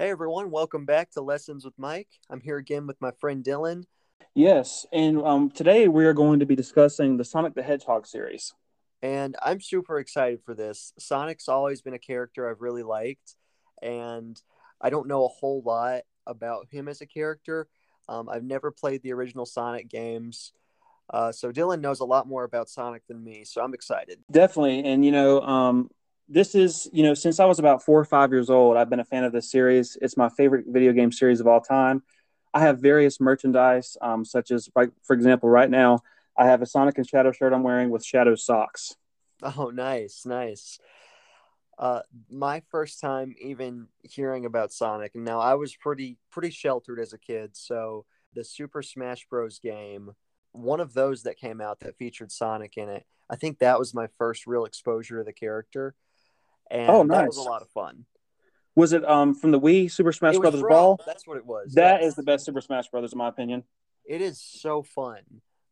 Hey everyone, welcome back to Lessons with Mike. I'm here again with my friend Dylan. Yes, and um, today we are going to be discussing the Sonic the Hedgehog series. And I'm super excited for this. Sonic's always been a character I've really liked, and I don't know a whole lot about him as a character. Um, I've never played the original Sonic games. Uh, so Dylan knows a lot more about Sonic than me, so I'm excited. Definitely, and you know, um, this is you know, since I was about four or five years old, I've been a fan of this series. It's my favorite video game series of all time. I have various merchandise, um, such as, like, for example, right now I have a Sonic and Shadow shirt I'm wearing with Shadow socks. Oh, nice, nice. Uh, my first time even hearing about Sonic, and now I was pretty pretty sheltered as a kid, so the Super Smash Bros. game one of those that came out that featured Sonic in it. I think that was my first real exposure to the character, and oh, nice. that was a lot of fun. Was it um from the Wii Super Smash Brothers Brawl? That's what it was. That yes. is the best Super Smash Brothers in my opinion. It is so fun.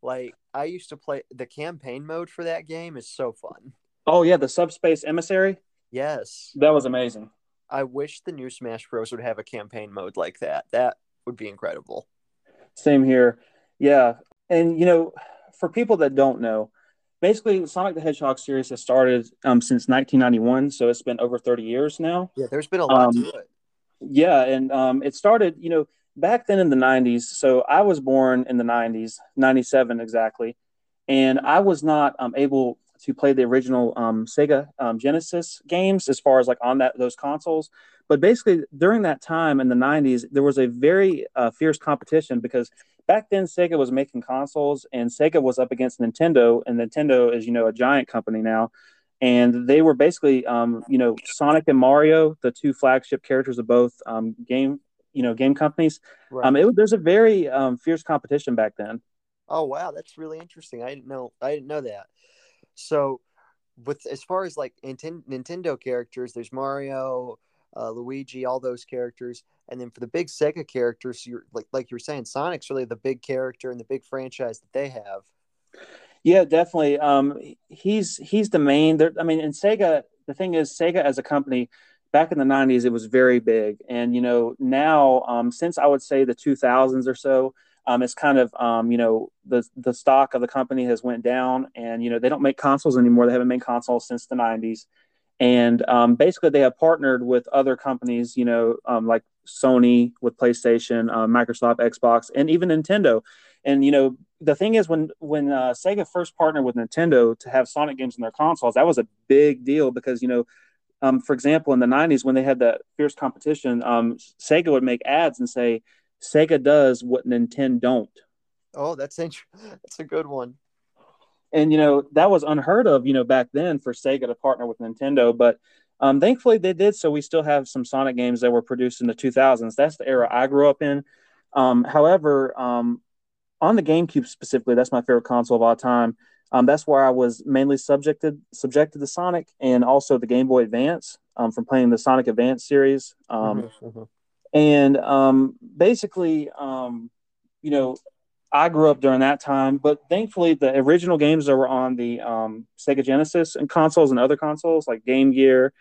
Like I used to play the campaign mode for that game is so fun. Oh yeah, the Subspace Emissary. Yes, that was amazing. I wish the new Smash Bros would have a campaign mode like that. That would be incredible. Same here. Yeah, and you know, for people that don't know, basically Sonic the Hedgehog series has started um, since 1991, so it's been over 30 years now. Yeah, there's been a lot um, to it. Yeah, and um, it started, you know, back then in the 90s. So I was born in the 90s, 97 exactly, and I was not um, able to play the original um, Sega um, Genesis games as far as like on that those consoles. But basically, during that time in the 90s, there was a very uh, fierce competition because back then Sega was making consoles and Sega was up against Nintendo, and Nintendo is you know a giant company now, and they were basically um, you know Sonic and Mario, the two flagship characters of both um, game you know game companies. Right. Um, it, there's a very um, fierce competition back then. Oh wow, that's really interesting. I didn't know I didn't know that. So, with as far as like Nintendo characters, there's Mario, uh, Luigi, all those characters. And then for the big Sega characters, you're like like you were saying, Sonic's really the big character and the big franchise that they have. Yeah, definitely. Um, he's he's the main. I mean, in Sega, the thing is, Sega as a company, back in the '90s, it was very big, and you know now, um, since I would say the 2000s or so, um, it's kind of um, you know the the stock of the company has went down, and you know they don't make consoles anymore. They haven't made consoles since the '90s, and um, basically they have partnered with other companies, you know, um, like Sony with PlayStation, uh, Microsoft, Xbox, and even Nintendo. And you know, the thing is, when when uh, Sega first partnered with Nintendo to have Sonic games in their consoles, that was a big deal because you know, um, for example, in the '90s when they had that fierce competition, um, Sega would make ads and say, "Sega does what Nintendo don't." Oh, that's int- that's a good one and you know that was unheard of you know back then for sega to partner with nintendo but um, thankfully they did so we still have some sonic games that were produced in the 2000s that's the era i grew up in. Um, however um, on the gamecube specifically that's my favorite console of all time. Um, that's where i was mainly subjected subjected to sonic and also the game boy advance um, from playing the sonic advance series. Um, mm-hmm, mm-hmm. and basically you know I grew up during that time, but thankfully the original games that were on the um, Sega Genesis and consoles and other consoles like Game Gear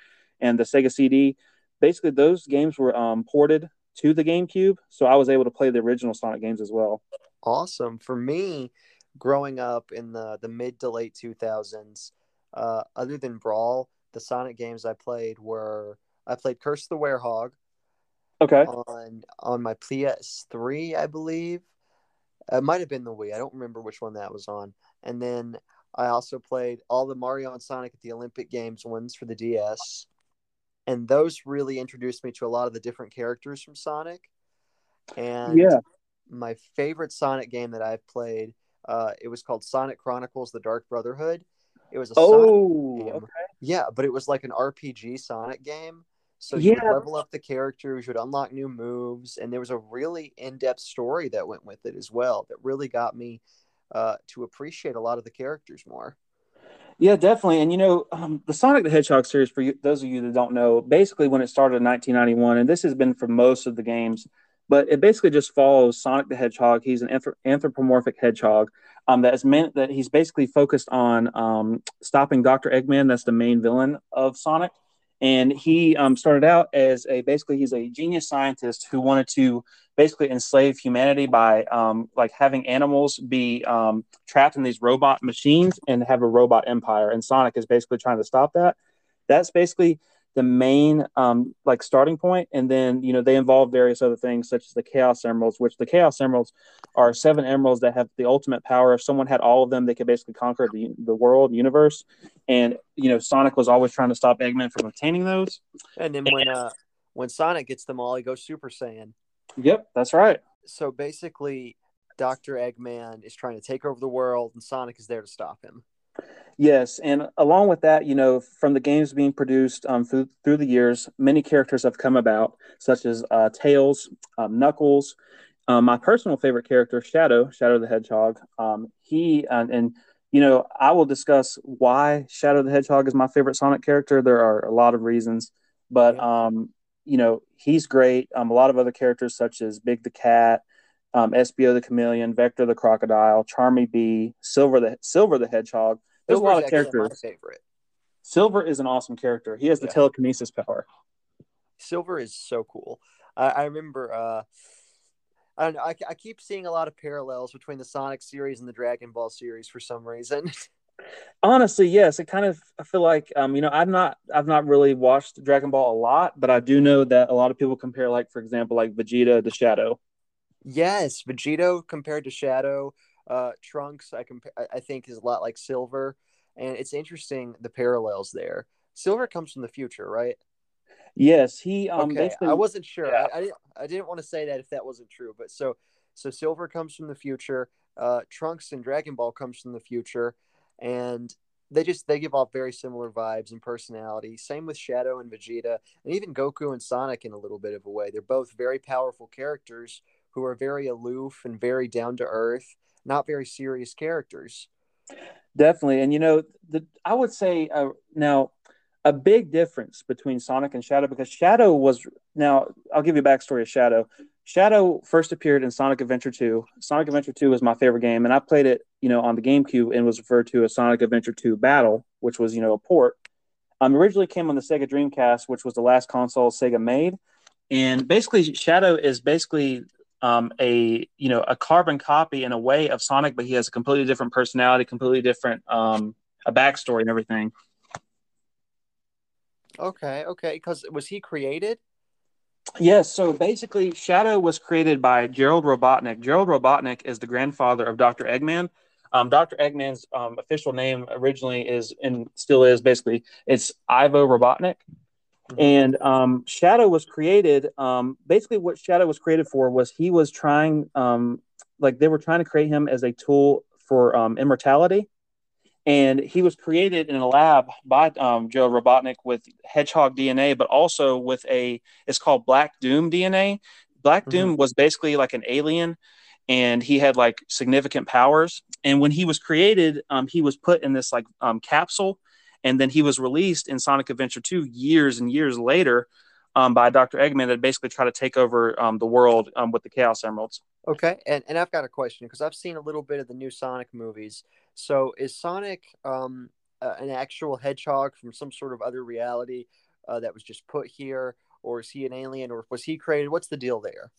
and the Sega CD, basically those games were um, ported to the GameCube, so I was able to play the original Sonic games as well. Awesome. For me, growing up in the the mid to late 2000s, uh, other than Brawl, the Sonic games I played were I played Curse of the Werehog. Okay. On on my PS3, I believe. It might have been the Wii. I don't remember which one that was on. And then I also played all the Mario and Sonic at the Olympic Games ones for the DS. And those really introduced me to a lot of the different characters from Sonic. And yeah. my favorite Sonic game that I've played, uh, it was called Sonic Chronicles: The Dark Brotherhood. It was a oh, Sonic game. Okay. Yeah, but it was like an RPG Sonic game. So you yeah. would level up the characters, you would unlock new moves, and there was a really in-depth story that went with it as well that really got me uh, to appreciate a lot of the characters more. Yeah, definitely. And you know, um, the Sonic the Hedgehog series, for you, those of you that don't know, basically when it started in 1991, and this has been for most of the games, but it basically just follows Sonic the Hedgehog. He's an anthropomorphic hedgehog um, that is meant that he's basically focused on um, stopping Dr. Eggman. That's the main villain of Sonic and he um, started out as a basically he's a genius scientist who wanted to basically enslave humanity by um, like having animals be um, trapped in these robot machines and have a robot empire. And sonic is basically trying to stop that. That's basically the main um, like starting point and then you know they involve various other things such as the chaos emeralds which the chaos emeralds are seven emeralds that have the ultimate power. If someone had all of them they could basically conquer the, the world universe. And you know sonic was always trying to stop eggman from obtaining those. And then when uh when sonic gets them all he goes super saiyan. Yep that's right. So basically dr eggman is trying to take over the world and sonic is there to stop him Yes, and along with that, you know, from the games being produced um, through, through the years, many characters have come about, such as uh, Tails, um, Knuckles. Um, my personal favorite character, Shadow, Shadow the Hedgehog. Um, he and, and you know, I will discuss why Shadow the Hedgehog is my favorite Sonic character. There are a lot of reasons, but um, you know, he's great. Um, a lot of other characters, such as Big the Cat, um, Espio the Chameleon, Vector the Crocodile, Charmy Bee, Silver the Silver the Hedgehog there's a lot of characters. My favorite. Silver is an awesome character. He has the yeah. telekinesis power. Silver is so cool. I, I remember. Uh, I don't know. I, I keep seeing a lot of parallels between the Sonic series and the Dragon Ball series for some reason. Honestly, yes. It kind of I feel like um, you know, I've not I've not really watched Dragon Ball a lot, but I do know that a lot of people compare like for example like Vegeta to Shadow. Yes, Vegito compared to Shadow. Uh, Trunks, I compare, I think, is a lot like Silver, and it's interesting the parallels there. Silver comes from the future, right? Yes, he. Um, okay, I wasn't sure. Yeah. I, I, didn't. I didn't want to say that if that wasn't true, but so so Silver comes from the future. Uh, Trunks and Dragon Ball comes from the future, and they just they give off very similar vibes and personality. Same with Shadow and Vegeta, and even Goku and Sonic in a little bit of a way. They're both very powerful characters who are very aloof and very down to earth not very serious characters. Definitely, and you know, the I would say uh, now a big difference between Sonic and Shadow because Shadow was now I'll give you a backstory of Shadow. Shadow first appeared in Sonic Adventure 2. Sonic Adventure 2 was my favorite game, and I played it, you know, on the GameCube and was referred to as Sonic Adventure 2 Battle, which was, you know, a port. Um, originally came on the Sega Dreamcast, which was the last console Sega made. And basically, Shadow is basically um, a you know a carbon copy in a way of Sonic, but he has a completely different personality, completely different um, a backstory and everything. Okay, okay. Because was he created? Yes. So basically, Shadow was created by Gerald Robotnik. Gerald Robotnik is the grandfather of Dr. Eggman. Um, Dr. Eggman's um, official name originally is and still is basically it's Ivo Robotnik. Mm-hmm. And um, Shadow was created. Um, basically, what Shadow was created for was he was trying, um, like they were trying to create him as a tool for um, immortality. And he was created in a lab by um, Joe Robotnik with hedgehog DNA, but also with a, it's called Black Doom DNA. Black mm-hmm. Doom was basically like an alien and he had like significant powers. And when he was created, um, he was put in this like um, capsule and then he was released in Sonic Adventure 2 years and years later um, by Dr. Eggman that basically tried to take over um, the world um, with the Chaos Emeralds. Okay, and, and I've got a question because I've seen a little bit of the new Sonic movies. So is Sonic um, uh, an actual hedgehog from some sort of other reality uh, that was just put here, or is he an alien, or was he created? What's the deal there?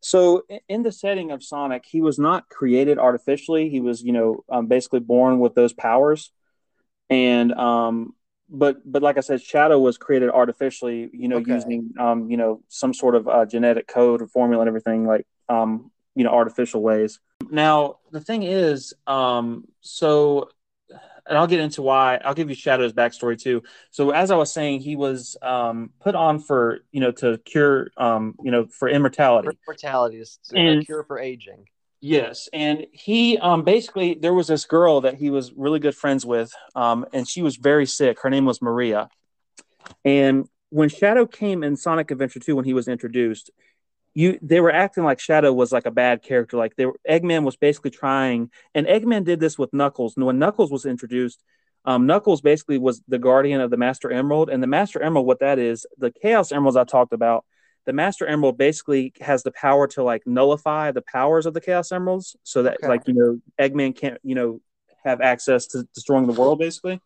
So in the setting of Sonic, he was not created artificially. He was, you know, um, basically born with those powers and um but but like I said, Shadow was created artificially, you know, okay. using um, you know, some sort of uh, genetic code and formula and everything, like um, you know, artificial ways. Now the thing is, um, so and I'll get into why. I'll give you Shadow's backstory too. So as I was saying, he was um, put on for you know to cure um, you know for immortality. Immortality is a cure for aging. Yes, and he um, basically there was this girl that he was really good friends with, um, and she was very sick. Her name was Maria, and when Shadow came in Sonic Adventure Two, when he was introduced, you they were acting like Shadow was like a bad character. Like they were, Eggman was basically trying, and Eggman did this with Knuckles. And when Knuckles was introduced, um, Knuckles basically was the guardian of the Master Emerald, and the Master Emerald, what that is, the Chaos Emeralds I talked about the Master Emerald basically has the power to like nullify the powers of the Chaos Emeralds, so that okay. like you know Eggman can't you know have access to destroying the world basically.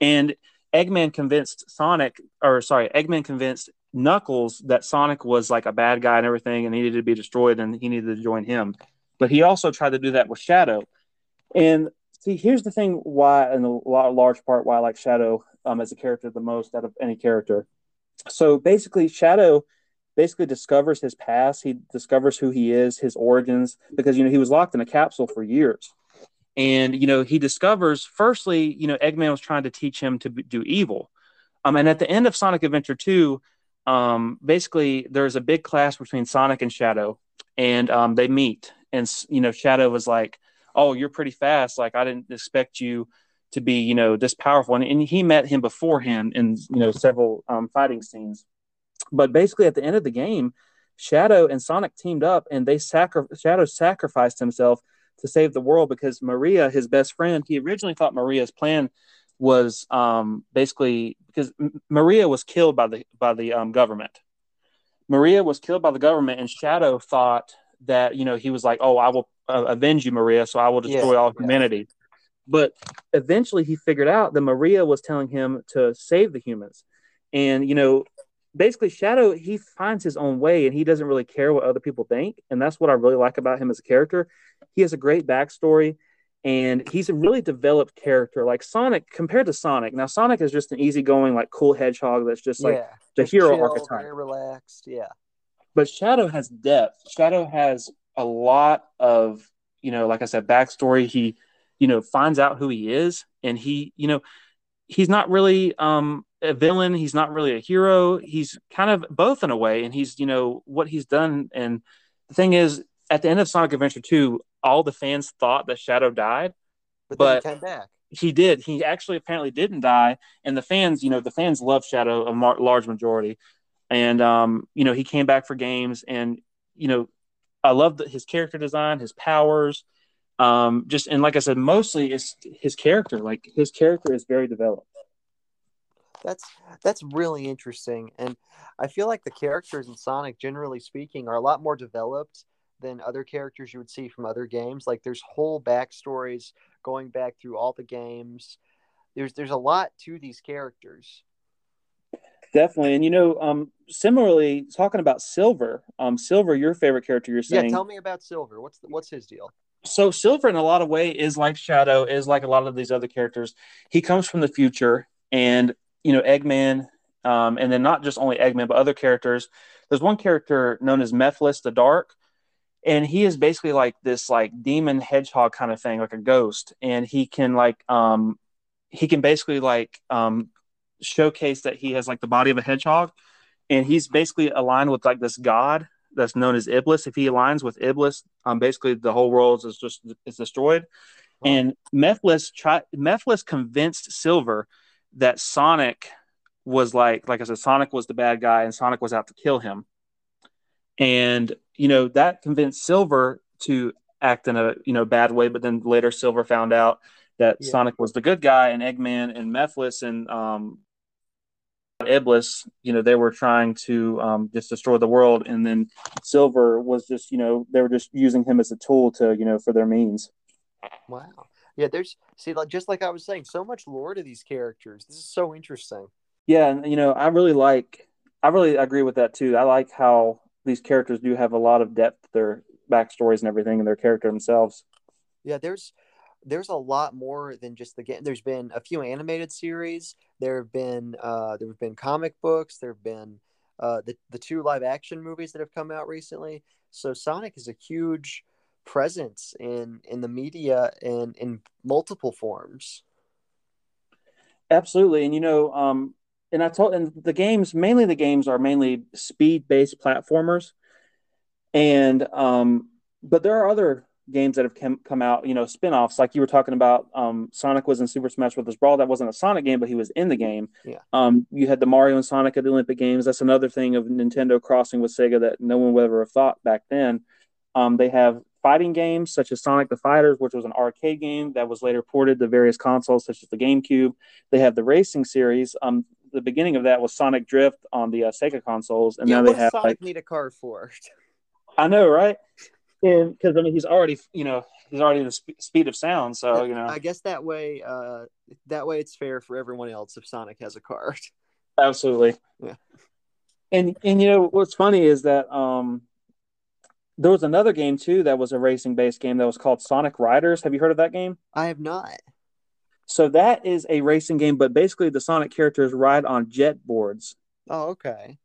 And Eggman convinced Sonic, or sorry, Eggman convinced Knuckles that Sonic was like a bad guy and everything, and he needed to be destroyed, and he needed to join him. But he also tried to do that with Shadow. And see, here's the thing: why, in a large part, why I like Shadow um, as a character the most out of any character. So basically, Shadow basically discovers his past. He discovers who he is, his origins, because you know he was locked in a capsule for years. And you know he discovers, firstly, you know Eggman was trying to teach him to do evil. Um, and at the end of Sonic Adventure Two, um, basically there's a big clash between Sonic and Shadow, and um, they meet. And you know Shadow was like, "Oh, you're pretty fast. Like I didn't expect you." to be you know this powerful and, and he met him beforehand in you know several um, fighting scenes but basically, at the end of the game, Shadow and Sonic teamed up, and they sacri- Shadow sacrificed himself to save the world because Maria, his best friend, he originally thought Maria's plan was um, basically because M- Maria was killed by the by the um, government. Maria was killed by the government, and Shadow thought that you know he was like, "Oh, I will uh, avenge you, Maria, so I will destroy yeah, all humanity." Yeah. But eventually, he figured out that Maria was telling him to save the humans, and you know basically Shadow he finds his own way and he doesn't really care what other people think, and that's what I really like about him as a character. He has a great backstory, and he's a really developed character. Like Sonic, compared to Sonic, now Sonic is just an easygoing, like cool hedgehog that's just like yeah, the just hero chill, archetype, very relaxed, yeah. But Shadow has depth. Shadow has a lot of you know, like I said, backstory. He you know finds out who he is, and he you know he's not really um a villain. He's not really a hero. He's kind of both in a way. And he's, you know, what he's done. And the thing is, at the end of Sonic Adventure 2, all the fans thought that Shadow died. But, but he came back. He did. He actually apparently didn't die. And the fans, you know, the fans love Shadow, a mar- large majority. And, um, you know, he came back for games. And, you know, I love his character design, his powers. Um, just, and like I said, mostly it's his character. Like his character is very developed that's that's really interesting and i feel like the characters in sonic generally speaking are a lot more developed than other characters you would see from other games like there's whole backstories going back through all the games. There's there's a lot to these characters. Definitely and you know um similarly talking about silver um silver your favorite character you're saying yeah tell me about silver. What's the, what's his deal? So silver in a lot of way is like shadow is like a lot of these other characters. He comes from the future and you know, Eggman, um, and then not just only Eggman, but other characters. There's one character known as Mephiles the Dark, and he is basically like this like demon hedgehog kind of thing, like a ghost, and he can like um he can basically like um showcase that he has like the body of a hedgehog, and he's basically aligned with like this god that's known as Iblis. If he aligns with Iblis, um basically the whole world is just is destroyed. And Mephiles try Mephiles convinced Silver that Sonic was like, like I said, Sonic was the bad guy and Sonic was out to kill him. And, you know, that convinced Silver to act in a, you know, bad way. But then later Silver found out that yeah. Sonic was the good guy and Eggman and Mephiles and, um, Iblis, you know, they were trying to um, just destroy the world, and then Silver was just, you know, they were just using him as a tool to, you know, for their means. Wow yeah there's see like just like i was saying so much lore to these characters. This is so interesting. Yeah and you know i really like i really agree with that too. I like how these characters do have a lot of depth their backstories and everything and their character themselves. Yeah there's there's a lot more than just the game. There's been a few animated series. There have been uh there have been comic books. There have been uh the, the two live action movies that have come out recently. So sonic is a huge presence in in the media and in multiple forms. Absolutely. And you know um and i told and the games mainly the games are mainly speed based platformers. And um but there are other games that have come, come out you know spin-offs. Like you were talking about um sonic was in super smash bros brawl. That wasn't a sonic game but he was in the game. Yeah. Um you had the mario and sonic at the olympic games. That's another thing of nintendo crossing with sega that no one would ever have thought back then. Um they have fighting games such as Sonic the Fighters, which was an arcade game that was later ported to various consoles such as the GameCube. They have the racing series. Um, the beginning of that was Sonic Drift on the uh, Sega consoles, and yeah, now they have Sonic like, need a car for. I know, right? And because I mean, he's already you know he's already the sp- speed of sound. So you know, I guess that way, uh, that way it's fair for everyone else if Sonic has a card. Absolutely. Yeah. And and you know what's funny is that um there was another game too that was a racing based game that was called Sonic Riders. Have you heard of that game? I have not. So that is a racing game, but basically the Sonic characters ride on jet boards. Oh, okay.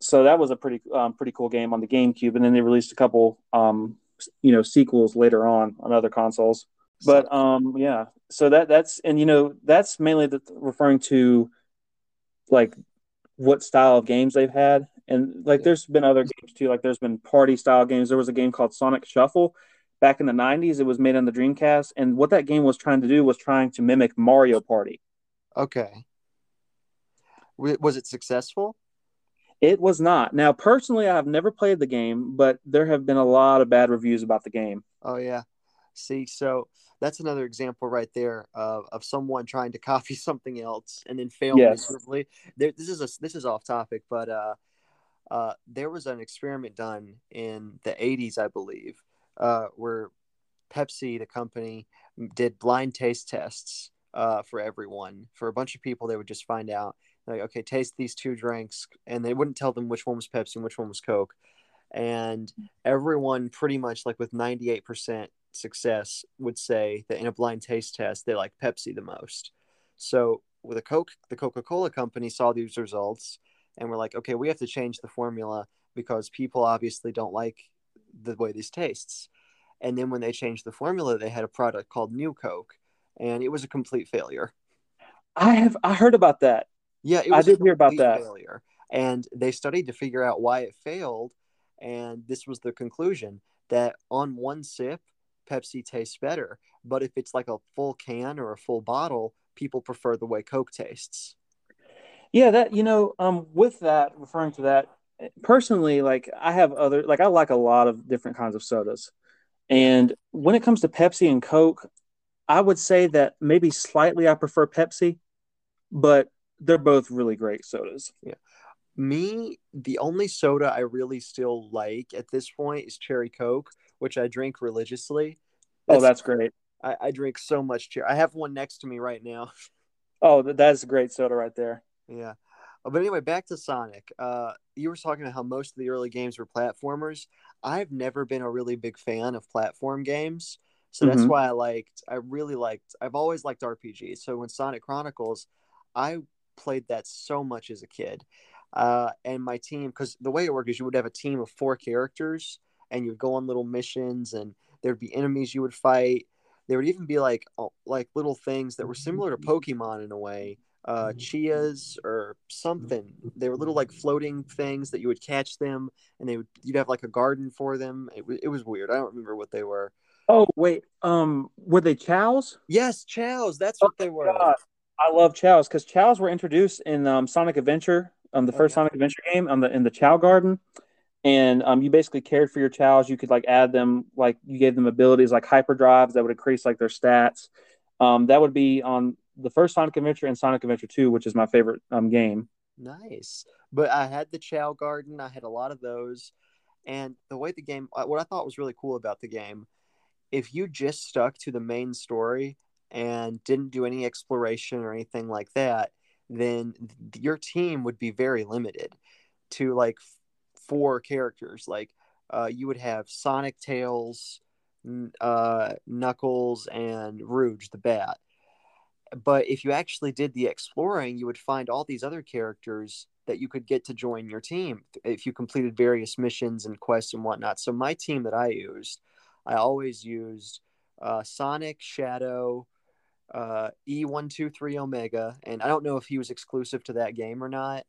So that was a pretty um, pretty cool game on the GameCube, and then they released a couple um, you know sequels later on on other consoles. But um, yeah, so that that's and you know that's mainly the, referring to like what style of games they've had, and like there's been other games too. Like there's been party style games. There was a game called Sonic Shuffle back in the 90s. It was made on the Dreamcast, and what that game was trying to do was trying to mimic Mario Party. Okay. Was it successful? It was not. Now, personally, I have never played the game, but there have been a lot of bad reviews about the game. Oh yeah. See, so that's another example right there of, of someone trying to copy something else and then fail Yes. miserably. There, this is a this is off topic, but uh, uh, there was an experiment done in the '80s, I believe, uh, where Pepsi, the company, did blind taste tests uh, for everyone. For a bunch of people, they would just find out like, okay, taste these two drinks, and they wouldn't tell them which one was Pepsi and which one was Coke. And everyone, pretty much like with 98% success, would say that in a blind taste test, they like Pepsi the most. So with a Coke, the Coca Cola company saw these results and we're like, okay, we have to change the formula because people obviously don't like the way this tastes. And then when they changed the formula, they had a product called New Coke, and it was a complete failure. I have I heard about that. Yeah, it I was a did hear about that. failure. And they studied to figure out why it failed, and this was the conclusion that on one sip, Pepsi tastes better, but if it's like a full can or a full bottle, people prefer the way Coke tastes. Yeah, that you know, um, with that referring to that personally, like I have other like I like a lot of different kinds of sodas, and when it comes to Pepsi and Coke, I would say that maybe slightly I prefer Pepsi, but they're both really great sodas. Yeah, me, the only soda I really still like at this point is cherry Coke, which I drink religiously. Oh, that's great. I, I drink so much cherry. I have one next to me right now. Oh, that's a great soda right there. Yeah. Uh, But anyway, back to Sonic. Uh, you were talking about how most of the early games were platformers. I've never been a really big fan of platform games. So that's Mhm. why I liked, I really liked, I've always liked RPGs. So when Sonic Chronicles, I played that so much as a kid. Uh, and my team, because the way it worked is you would have a team of four characters and you would go on little missions and there'd be enemies you would fight. There would even be like like little things that were similar to Pokemon in a way, uh, chias or something. They were little like floating things that you would catch them, and they would you'd have like a garden for them. It, wa- it was weird. I don't remember what they were. Oh wait, um, were they chows? Yes, chows. That's what they were. God, I love chows because chows were introduced in um, Sonic Adventure, um, the Oh, first yeah. Sonic Adventure game, on the in the Chao Garden, and um, you basically cared for your chows. You could like add them, like you gave them abilities like hyperdrives that would increase like their stats. Um, that would be on the first Sonic Adventure and Sonic Adventure Two, which is my favorite um, game. Nice. But I had the Chao Garden. I had a lot of those. And the way the game, uh, what I thought was really cool about the game, if you just stuck to the main story and didn't do any exploration or anything like that, then your team would be very limited to like four characters. Like uh, you would have Sonic, Tails, uh, Knuckles, and Rouge the Bat but if you actually did the exploring, you would find all these other characters that you could get to join your team if you completed various missions and quests and whatnot. So my team that I used, I always used uh, Sonic, Shadow, uh, E123 Omega, and I don't know if he was exclusive to that game or not,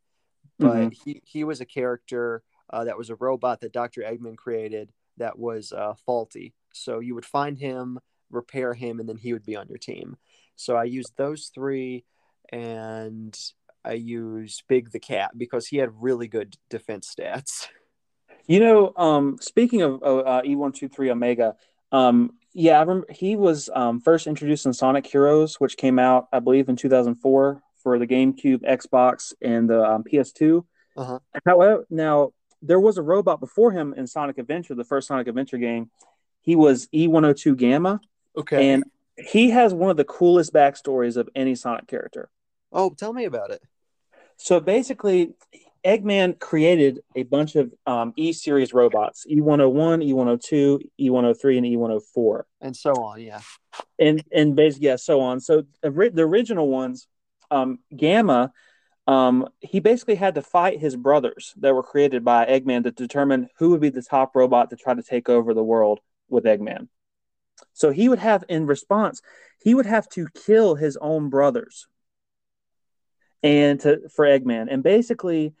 but Mhm. he, he was a character uh, that was a robot that Dr. Eggman created that was uh, faulty. So you would find him, repair him, and then he would be on your team. So I used those three, and I used Big the Cat because he had really good defense stats. You know, um, speaking of uh, E123 Omega, um, yeah, I remember he was um, first introduced in Sonic Heroes, which came out, I believe, in 2004 for the GameCube, Xbox, and the um, PS2. Uh-huh. However, now there was a robot before him in Sonic Adventure, the first Sonic Adventure game, he was E102 Gamma. Okay. And he has one of the coolest backstories of any Sonic character. Oh, tell me about it. So basically, Eggman created a bunch of um, E series robots E101, E102, E103, and E104. And so on, yeah. And, and basically, yeah, so on. So the original ones, um, Gamma, um, he basically had to fight his brothers that were created by Eggman to determine who would be the top robot to try to take over the world with Eggman. So he would have, in response, he would have to kill his own brothers and to for Eggman. And basically,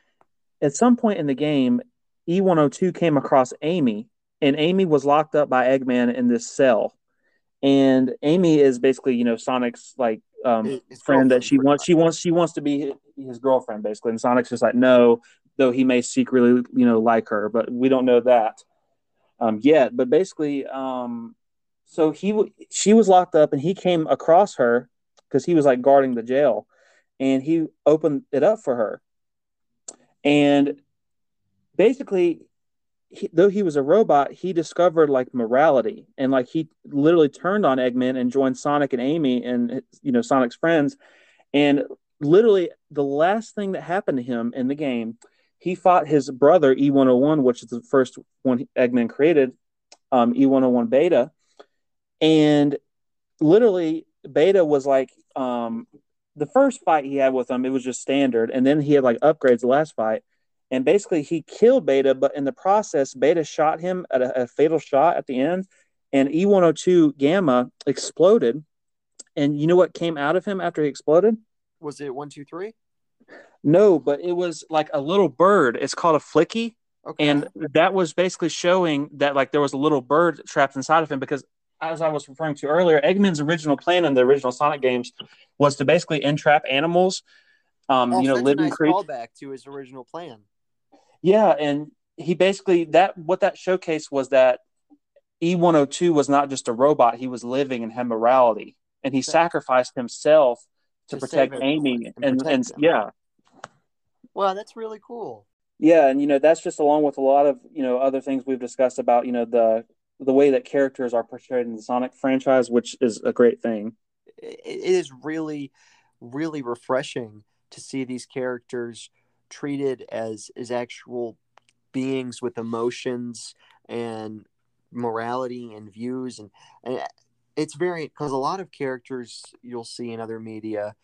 at some point in the game, E102 came across Amy, and Amy was locked up by Eggman in this cell. And Amy is basically, you know, Sonic's like um, friend that she wants. She wants. She wants to be his girlfriend, basically. And Sonic's just like, no, though he may secretly, you know, like her, but we don't know that um, yet. But basically, um, so he she was locked up, and he came across her because he was like guarding the jail, and he opened it up for her, and basically he, though he was a robot, he discovered like morality and like he literally turned on Eggman and joined Sonic and Amy and you know Sonic's friends. And literally, the last thing that happened to him in the game, he fought his brother E101, which is the first one Eggman created, um, E101 Beta, and literally Beta was like um, the first fight he had with him. It was just standard, and then he had like upgrades the last fight and basically he killed Beta, but in the process, Beta shot him at a, a fatal shot at the end, and E102 Gamma exploded. And you know what came out of him after he exploded? Was it one, two, three? No, but it was like a little bird. It's called a flicky. Okay. And that was basically showing that like there was a little bird trapped inside of him because as I was referring to earlier, Eggman's original plan in the original Sonic games was to basically entrap animals. Um, oh, you know, living nice creatures. callback to his original plan. Yeah, and he basically that what that showcase was that E102 was not just a robot; he was living and had morality, and he sacrificed himself to, to protect Amy. And, and, and yeah, wow, that's really cool. Yeah, and you know that's just along with a lot of you know other things we've discussed about you know the the way that characters are portrayed in the Sonic franchise, which is a great thing. It is really, really refreshing to see these characters treated as as actual beings with emotions and morality and views and, and it's very because a lot of characters you'll see in other media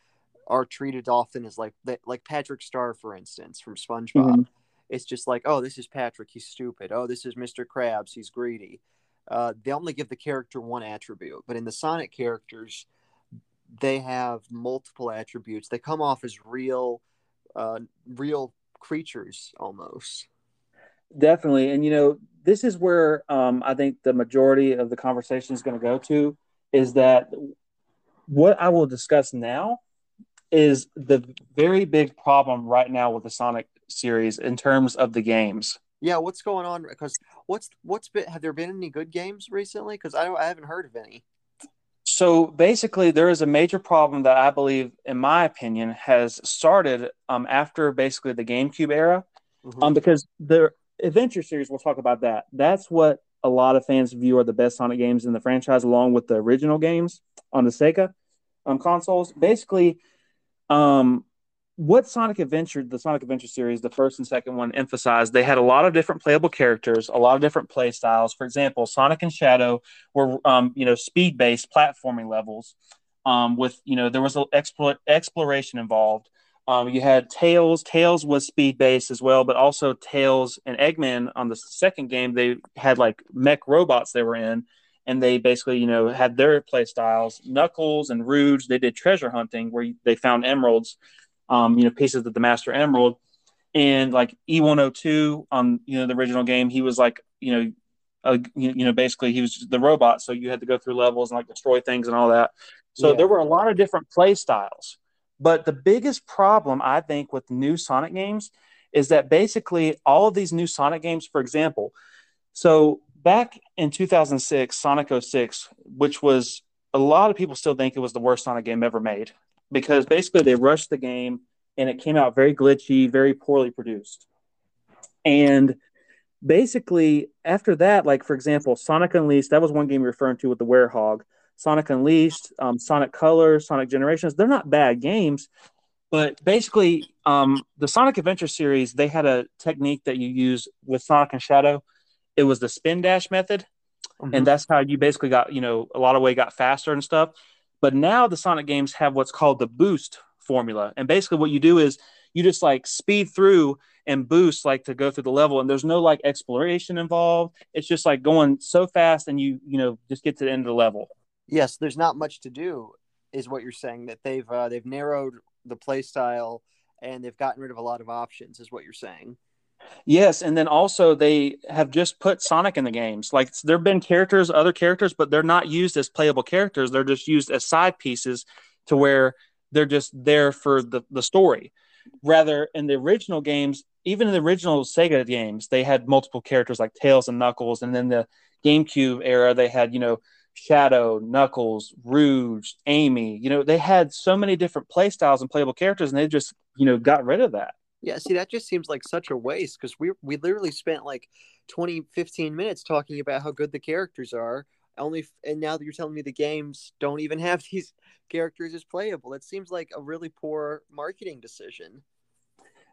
are treated often as like like Patrick Star for instance from SpongeBob mm-hmm. it's just like oh this is Patrick he's stupid oh this is Mr. Krabs he's greedy uh, they only give the character one attribute but in the Sonic characters they have multiple attributes they come off as real uh, real creatures almost. Definitely, and you know this is where um, I think the majority of the conversation is going to go to is that what I will discuss now is the very big problem right now with the Sonic series in terms of the games. Yeah, what's going on? Because what's what's been? Have there been any good games recently? Because I don't, I haven't heard of any so basically, there is a major problem that I believe, in my opinion, has started um, after basically the GameCube era, mm-hmm. um, because the Adventure series, we'll talk about that. That's what a lot of fans view are the best Sonic games in the franchise, along with the original games on the Sega um, consoles. Basically, um, what Sonic Adventure, the Sonic Adventure series, the first and second one emphasized, they had a lot of different playable characters, a lot of different play styles. For example, Sonic and Shadow were, um, you know, speed based platforming levels. Um, with you know, there was an exploration involved. Um, you had Tails. Tails was speed based as well, but also Tails and Eggman on the second game, they had like mech robots they were in, and they basically, you know, had their play styles. Knuckles and Rouge, they did treasure hunting where they found emeralds um, you know, pieces of the Master Emerald. And like E102 on you know the original game, he was like you know, you know basically he was the robot, so you had to go through levels and like destroy things and all that. So yeah. there were a lot of different play styles. But the biggest problem I think with new Sonic games is that basically all of these new Sonic games, for example, so back in 2006, Sonic 06, which was a lot of people still think it was the worst Sonic game ever made because basically they rushed the game and it came out very glitchy, very poorly produced. And basically after that, like for example, Sonic Unleashed, that was one game you're referring to with the Werehog. Sonic Unleashed, um, Sonic Colors, Sonic Generations, they're not bad games, but basically, um, the Sonic Adventure series, they had a technique that you use with Sonic and Shadow. It was the spin dash method, mm-hmm. and that's how you basically got you know a lot of way got faster and stuff. But now the Sonic games have what's called the boost formula, and basically what you do is you just like speed through and boost like to go through the level. And there's no like exploration involved. It's just like going so fast and you you know just get to the end of the level. Yes there's not much to do is what you're saying that they've uh, they've narrowed the play style and they've gotten rid of a lot of options is what you're saying yes and then also they have just put sonic in the games like there've been characters other characters but they're not used as playable characters they're just used as side pieces to where they're just there for the, the story rather in the original games even in the original sega games they had multiple characters like tails and knuckles and then the gamecube era they had you know Shadow, Knuckles, Rouge, Amy. You know, they had so many different play styles and playable characters, and they just, you know, got rid of that. Yeah, see, that just seems like such a waste because we we literally spent like 20, 15 minutes talking about how good the characters are. Only, and now that you're telling me the games don't even have these characters as playable, it seems like a really poor marketing decision.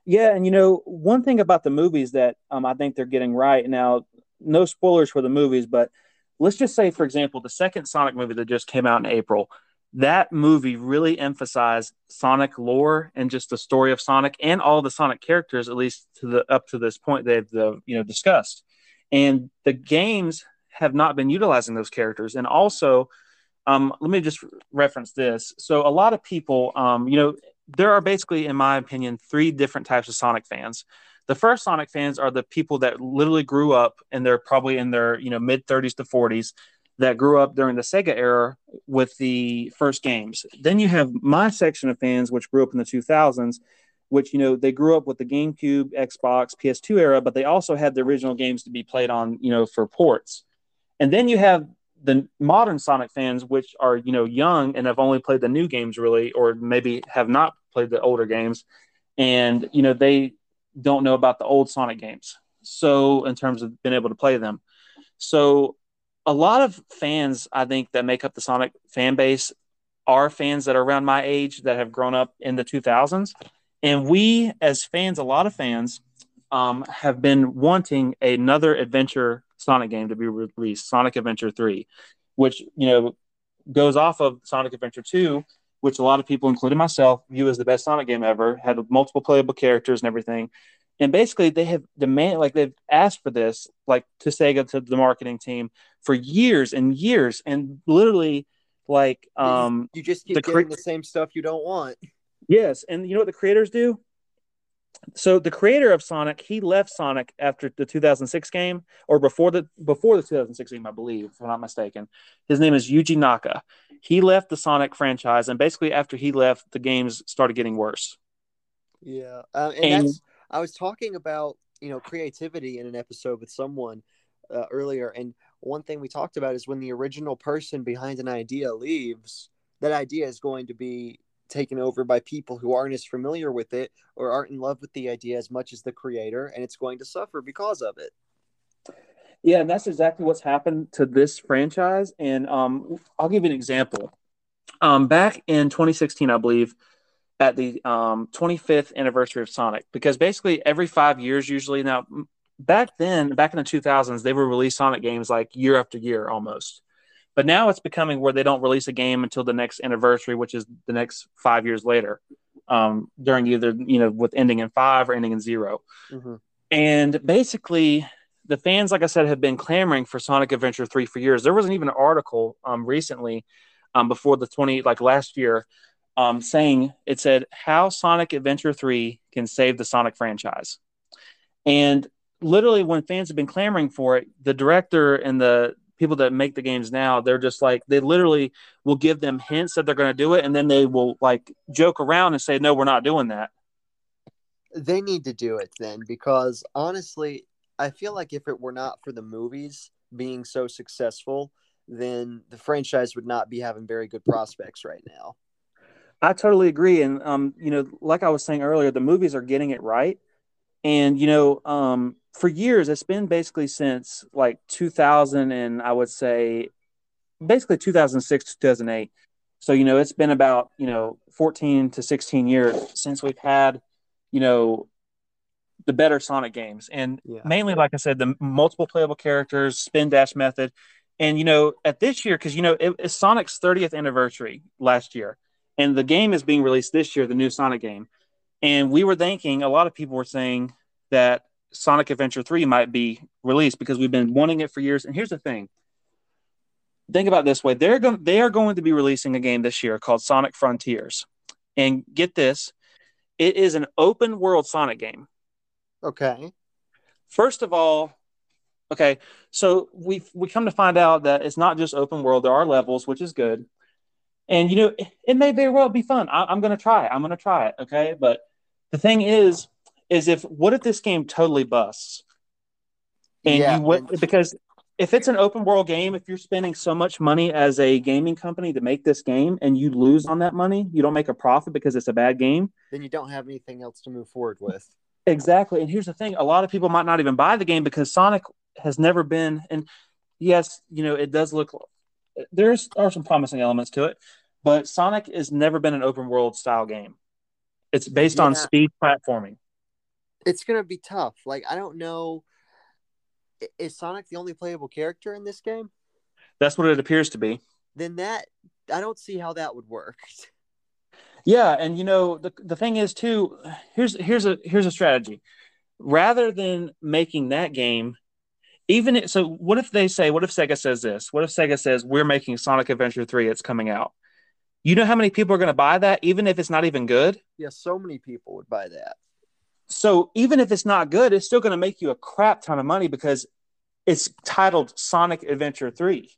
Yeah, and you know, one thing about the movies that um, I think they're getting right now, no spoilers for the movies, but let's just say, for example, the second Sonic movie that just came out in April, that movie really emphasized Sonic lore and just the story of Sonic and all the Sonic characters, at least to the up to this point they've the, you know discussed. And the games have not been utilizing those characters. And also, um, let me just reference this. So a lot of people, um, you know, there are basically, in my opinion, three different types of Sonic fans. The first Sonic fans are the people that literally grew up and they're probably in their you know mid 30s to 40s that grew up during the Sega era with the first games. Then you have my section of fans which grew up in the 2000s, which you know they grew up with the GameCube, Xbox, PS2 era, but they also had the original games to be played on you know for ports. And then you have the modern Sonic fans, which are you know young and have only played the new games really, or maybe have not played the older games, and you know they don't know about the old Sonic games. So, in terms of being able to play them, so a lot of fans, I think, that make up the Sonic fan base are fans that are around my age that have grown up in the 2000s. And we, as fans, a lot of fans, um, have been wanting another adventure Sonic game to be released, Sonic Adventure 3, which, you know, goes off of Sonic Adventure 2, which a lot of people, including myself, view as the best Sonic game ever, had multiple playable characters and everything. And basically, they have demand like they've asked for this, like to Sega to the marketing team for years and years, and literally, like um, you just keep the getting cre- the same stuff you don't want. Yes, and you know what the creators do? so the creator of Sonic, he left Sonic after the 2006 game, or before the before the 2006 game, I believe, if I'm not mistaken. His name is Yuji Naka. He left the Sonic franchise, and basically after he left, the games started getting worse. Yeah, uh, and, and that's, I was talking about you know creativity in an episode with someone uh, earlier, and one thing we talked about is when the original person behind an idea leaves, that idea is going to be taken over by people who aren't as familiar with it or aren't in love with the idea as much as the creator, and it's going to suffer because of it. Yeah, and that's exactly what's happened to this franchise. And um, I'll give you an example. Um, back in 2016, I believe, at the um, 25th anniversary of Sonic, because basically every five years, usually now, back then, back in the 2000s, they would release Sonic games like year after year almost. But now it's becoming where they don't release a game until the next anniversary, which is the next five years later, um, during either you know with ending in five or ending in 0 mm-hmm. And basically, the fans, like I said, have been clamoring for Sonic Adventure three for years. There wasn't even an article um, recently, um, before the twenty like last year, um, saying it said how Sonic Adventure three can save the Sonic franchise, and literally when fans have been clamoring for it, the director and the people that make the games now, they're just like they literally will give them hints that they're going to do it, and then they will like joke around and say, "No, we're not doing that." They need to do it then, because honestly, I feel like if it were not for the movies being so successful, then the franchise would not be having very good prospects right now. I totally agree, and um, you know, like I was saying earlier, the movies are getting it right, and you know, um, for years, it's been basically since like 2000 and I would say basically 2006 2008. So you know, it's been about you know 14 to 16 years since we've had you know the better Sonic games, and yeah. mainly, like I said, the multiple playable characters, spin dash method, and you know, at this year, because you know, it, it's Sonic's 30th anniversary last year, and the game is being released this year, the new Sonic game, and we were thinking, a lot of people were saying that Sonic Adventure 3 might be released because we've been wanting it for years. And here's the thing. Think about this way. They're going they are going to be releasing a game this year called Sonic Frontiers. And get this, it is an open world Sonic game. Okay. First of all, okay, so we we come to find out that it's not just open world. There are levels, which is good, and you know it, it may very well be fun. I, I'm going to try it. I'm going to try it. Okay, but the thing is, is if what if this game totally busts, and yeah, you went because if it's an open world game, if you're spending so much money as a gaming company to make this game and you lose on that money, you don't make a profit because it's a bad game, then you don't have anything else to move forward with. Exactly. And here's the thing a lot of people might not even buy the game because Sonic has never been, and yes, you know, it does look, there's are some promising elements to it, but Sonic has never been an open world style game. It's based yeah. on speed platforming. It's going to be tough. Like, I don't know. Is Sonic the only playable character in this game? That's what it appears to be. Then that, I don't see how that would work. Yeah, and you know the the thing is too. Here's here's a here's a strategy. Rather than making that game, even if, so, what if they say, what if Sega says this? What if Sega says we're making Sonic Adventure three? It's coming out. You know how many people are going to buy that, even if it's not even good. Yeah, so many people would buy that. So even if it's not good, it's still going to make you a crap ton of money because it's titled Sonic Adventure three.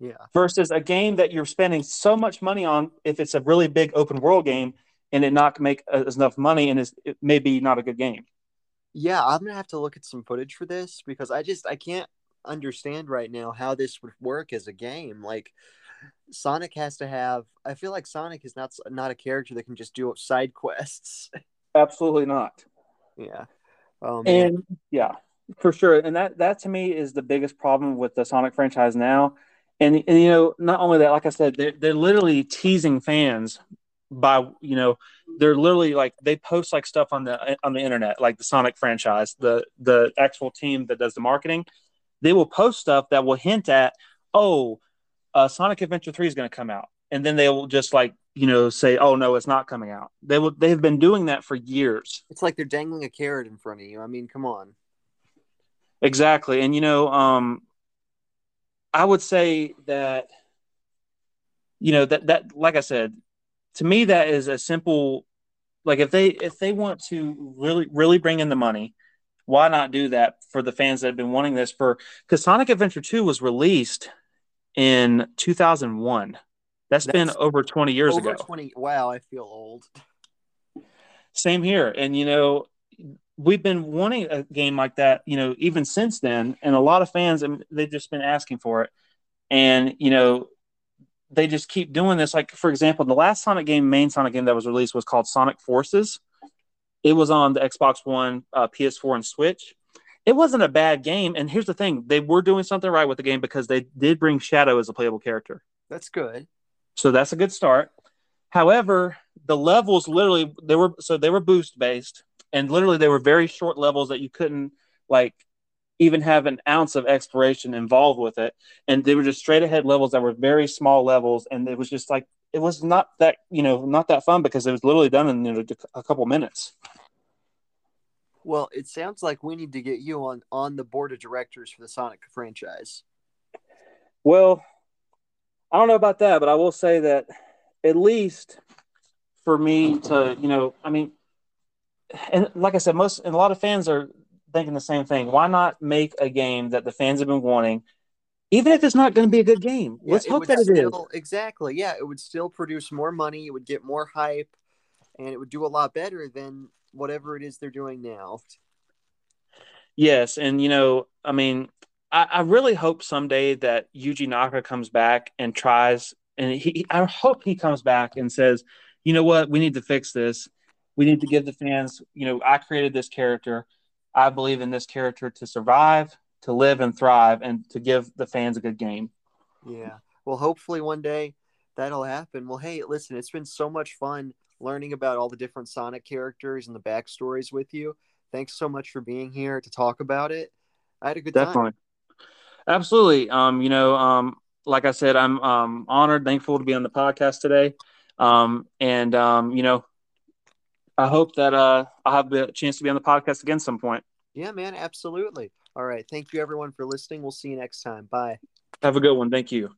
Yeah. Versus a game that you're spending so much money on if it's a really big open world game and it not make uh, enough money and is it may be not a good game. Yeah, I'm gonna have to look at some footage for this because I just I can't understand right now how this would work as a game. Like Sonic has to have. I feel like Sonic is not not a character that can just do side quests. Absolutely not. Yeah. Oh, and yeah, for sure. And that that to me is the biggest problem with the Sonic franchise now and and you know not only that like i said they're, they're literally teasing fans by you know they're literally like they post like stuff on the on the internet like the sonic franchise the the actual team that does the marketing. They will post stuff that will hint at oh uh, sonic adventure 3 is going to come out. And then they will just like you know say oh no it's not coming out. They will they've been doing that for years. It's like they're dangling a carrot in front of you. I mean come on. Exactly. And you know um I would say that, you know, that that like I said, to me that is a simple, like if they if they want to really really bring in the money, why not do that for the fans that have been wanting this for? Because Sonic Adventure Two was released in 2001. That's, That's been over 20 years over ago. 20. Wow, I feel old. Same here, and you know, we've been wanting a game like that, you know, even since then. And a lot of fans, and they've just been asking for it. And, you know, they just keep doing this. Like, for example, the last Sonic game, main Sonic game that was released was called Sonic Forces. It was on the Xbox One, uh, PS4, and Switch. It wasn't a bad game. And here's the thing they were doing something right with the game because they did bring Shadow as a playable character. That's good. So that's a good start. However, the levels literally they were so they were boost based and literally they were very short levels that you couldn't like even have an ounce of exploration involved with it. And they were just straight ahead levels that were very small levels. And it was just like it was not that you know not that fun because it was literally done in you know, a couple minutes. Well it sounds like we need to get you on on the board of directors for the sonic franchise. Well i don't know about that but i will say that at least for me to you know i mean and like I said, most and a lot of fans are thinking the same thing. Why not make a game that the fans have been wanting, even if it's not going to be a good game? Yeah, Let's hope that still, it is. Exactly. Yeah, it would still produce more money. It would get more hype, and it would do a lot better than whatever it is they're doing now. Yes, and you know, I mean, I, I really hope someday that Yuji Naka comes back and tries, and he, I hope he comes back and says, you know what, we need to fix this we need to give the fans, you know, I created this character. I believe in this character to survive, to live and thrive, and to give the fans a good game. Yeah. Well, hopefully one day that'll happen. Well, hey, listen, it's been so much fun learning about all the different Sonic characters and the backstories with you. Thanks so much for being here to talk about it. I had a good Definitely. time. Absolutely. Um, you know, um, like I said, I'm um, honored, thankful to be on the podcast today. Um, and um, you know, I hope that uh, I'll have the chance to be on the podcast again some point. Yeah, man, absolutely. All right. Thank you everyone for listening. We'll see you next time. Bye. Have a good one. Thank you.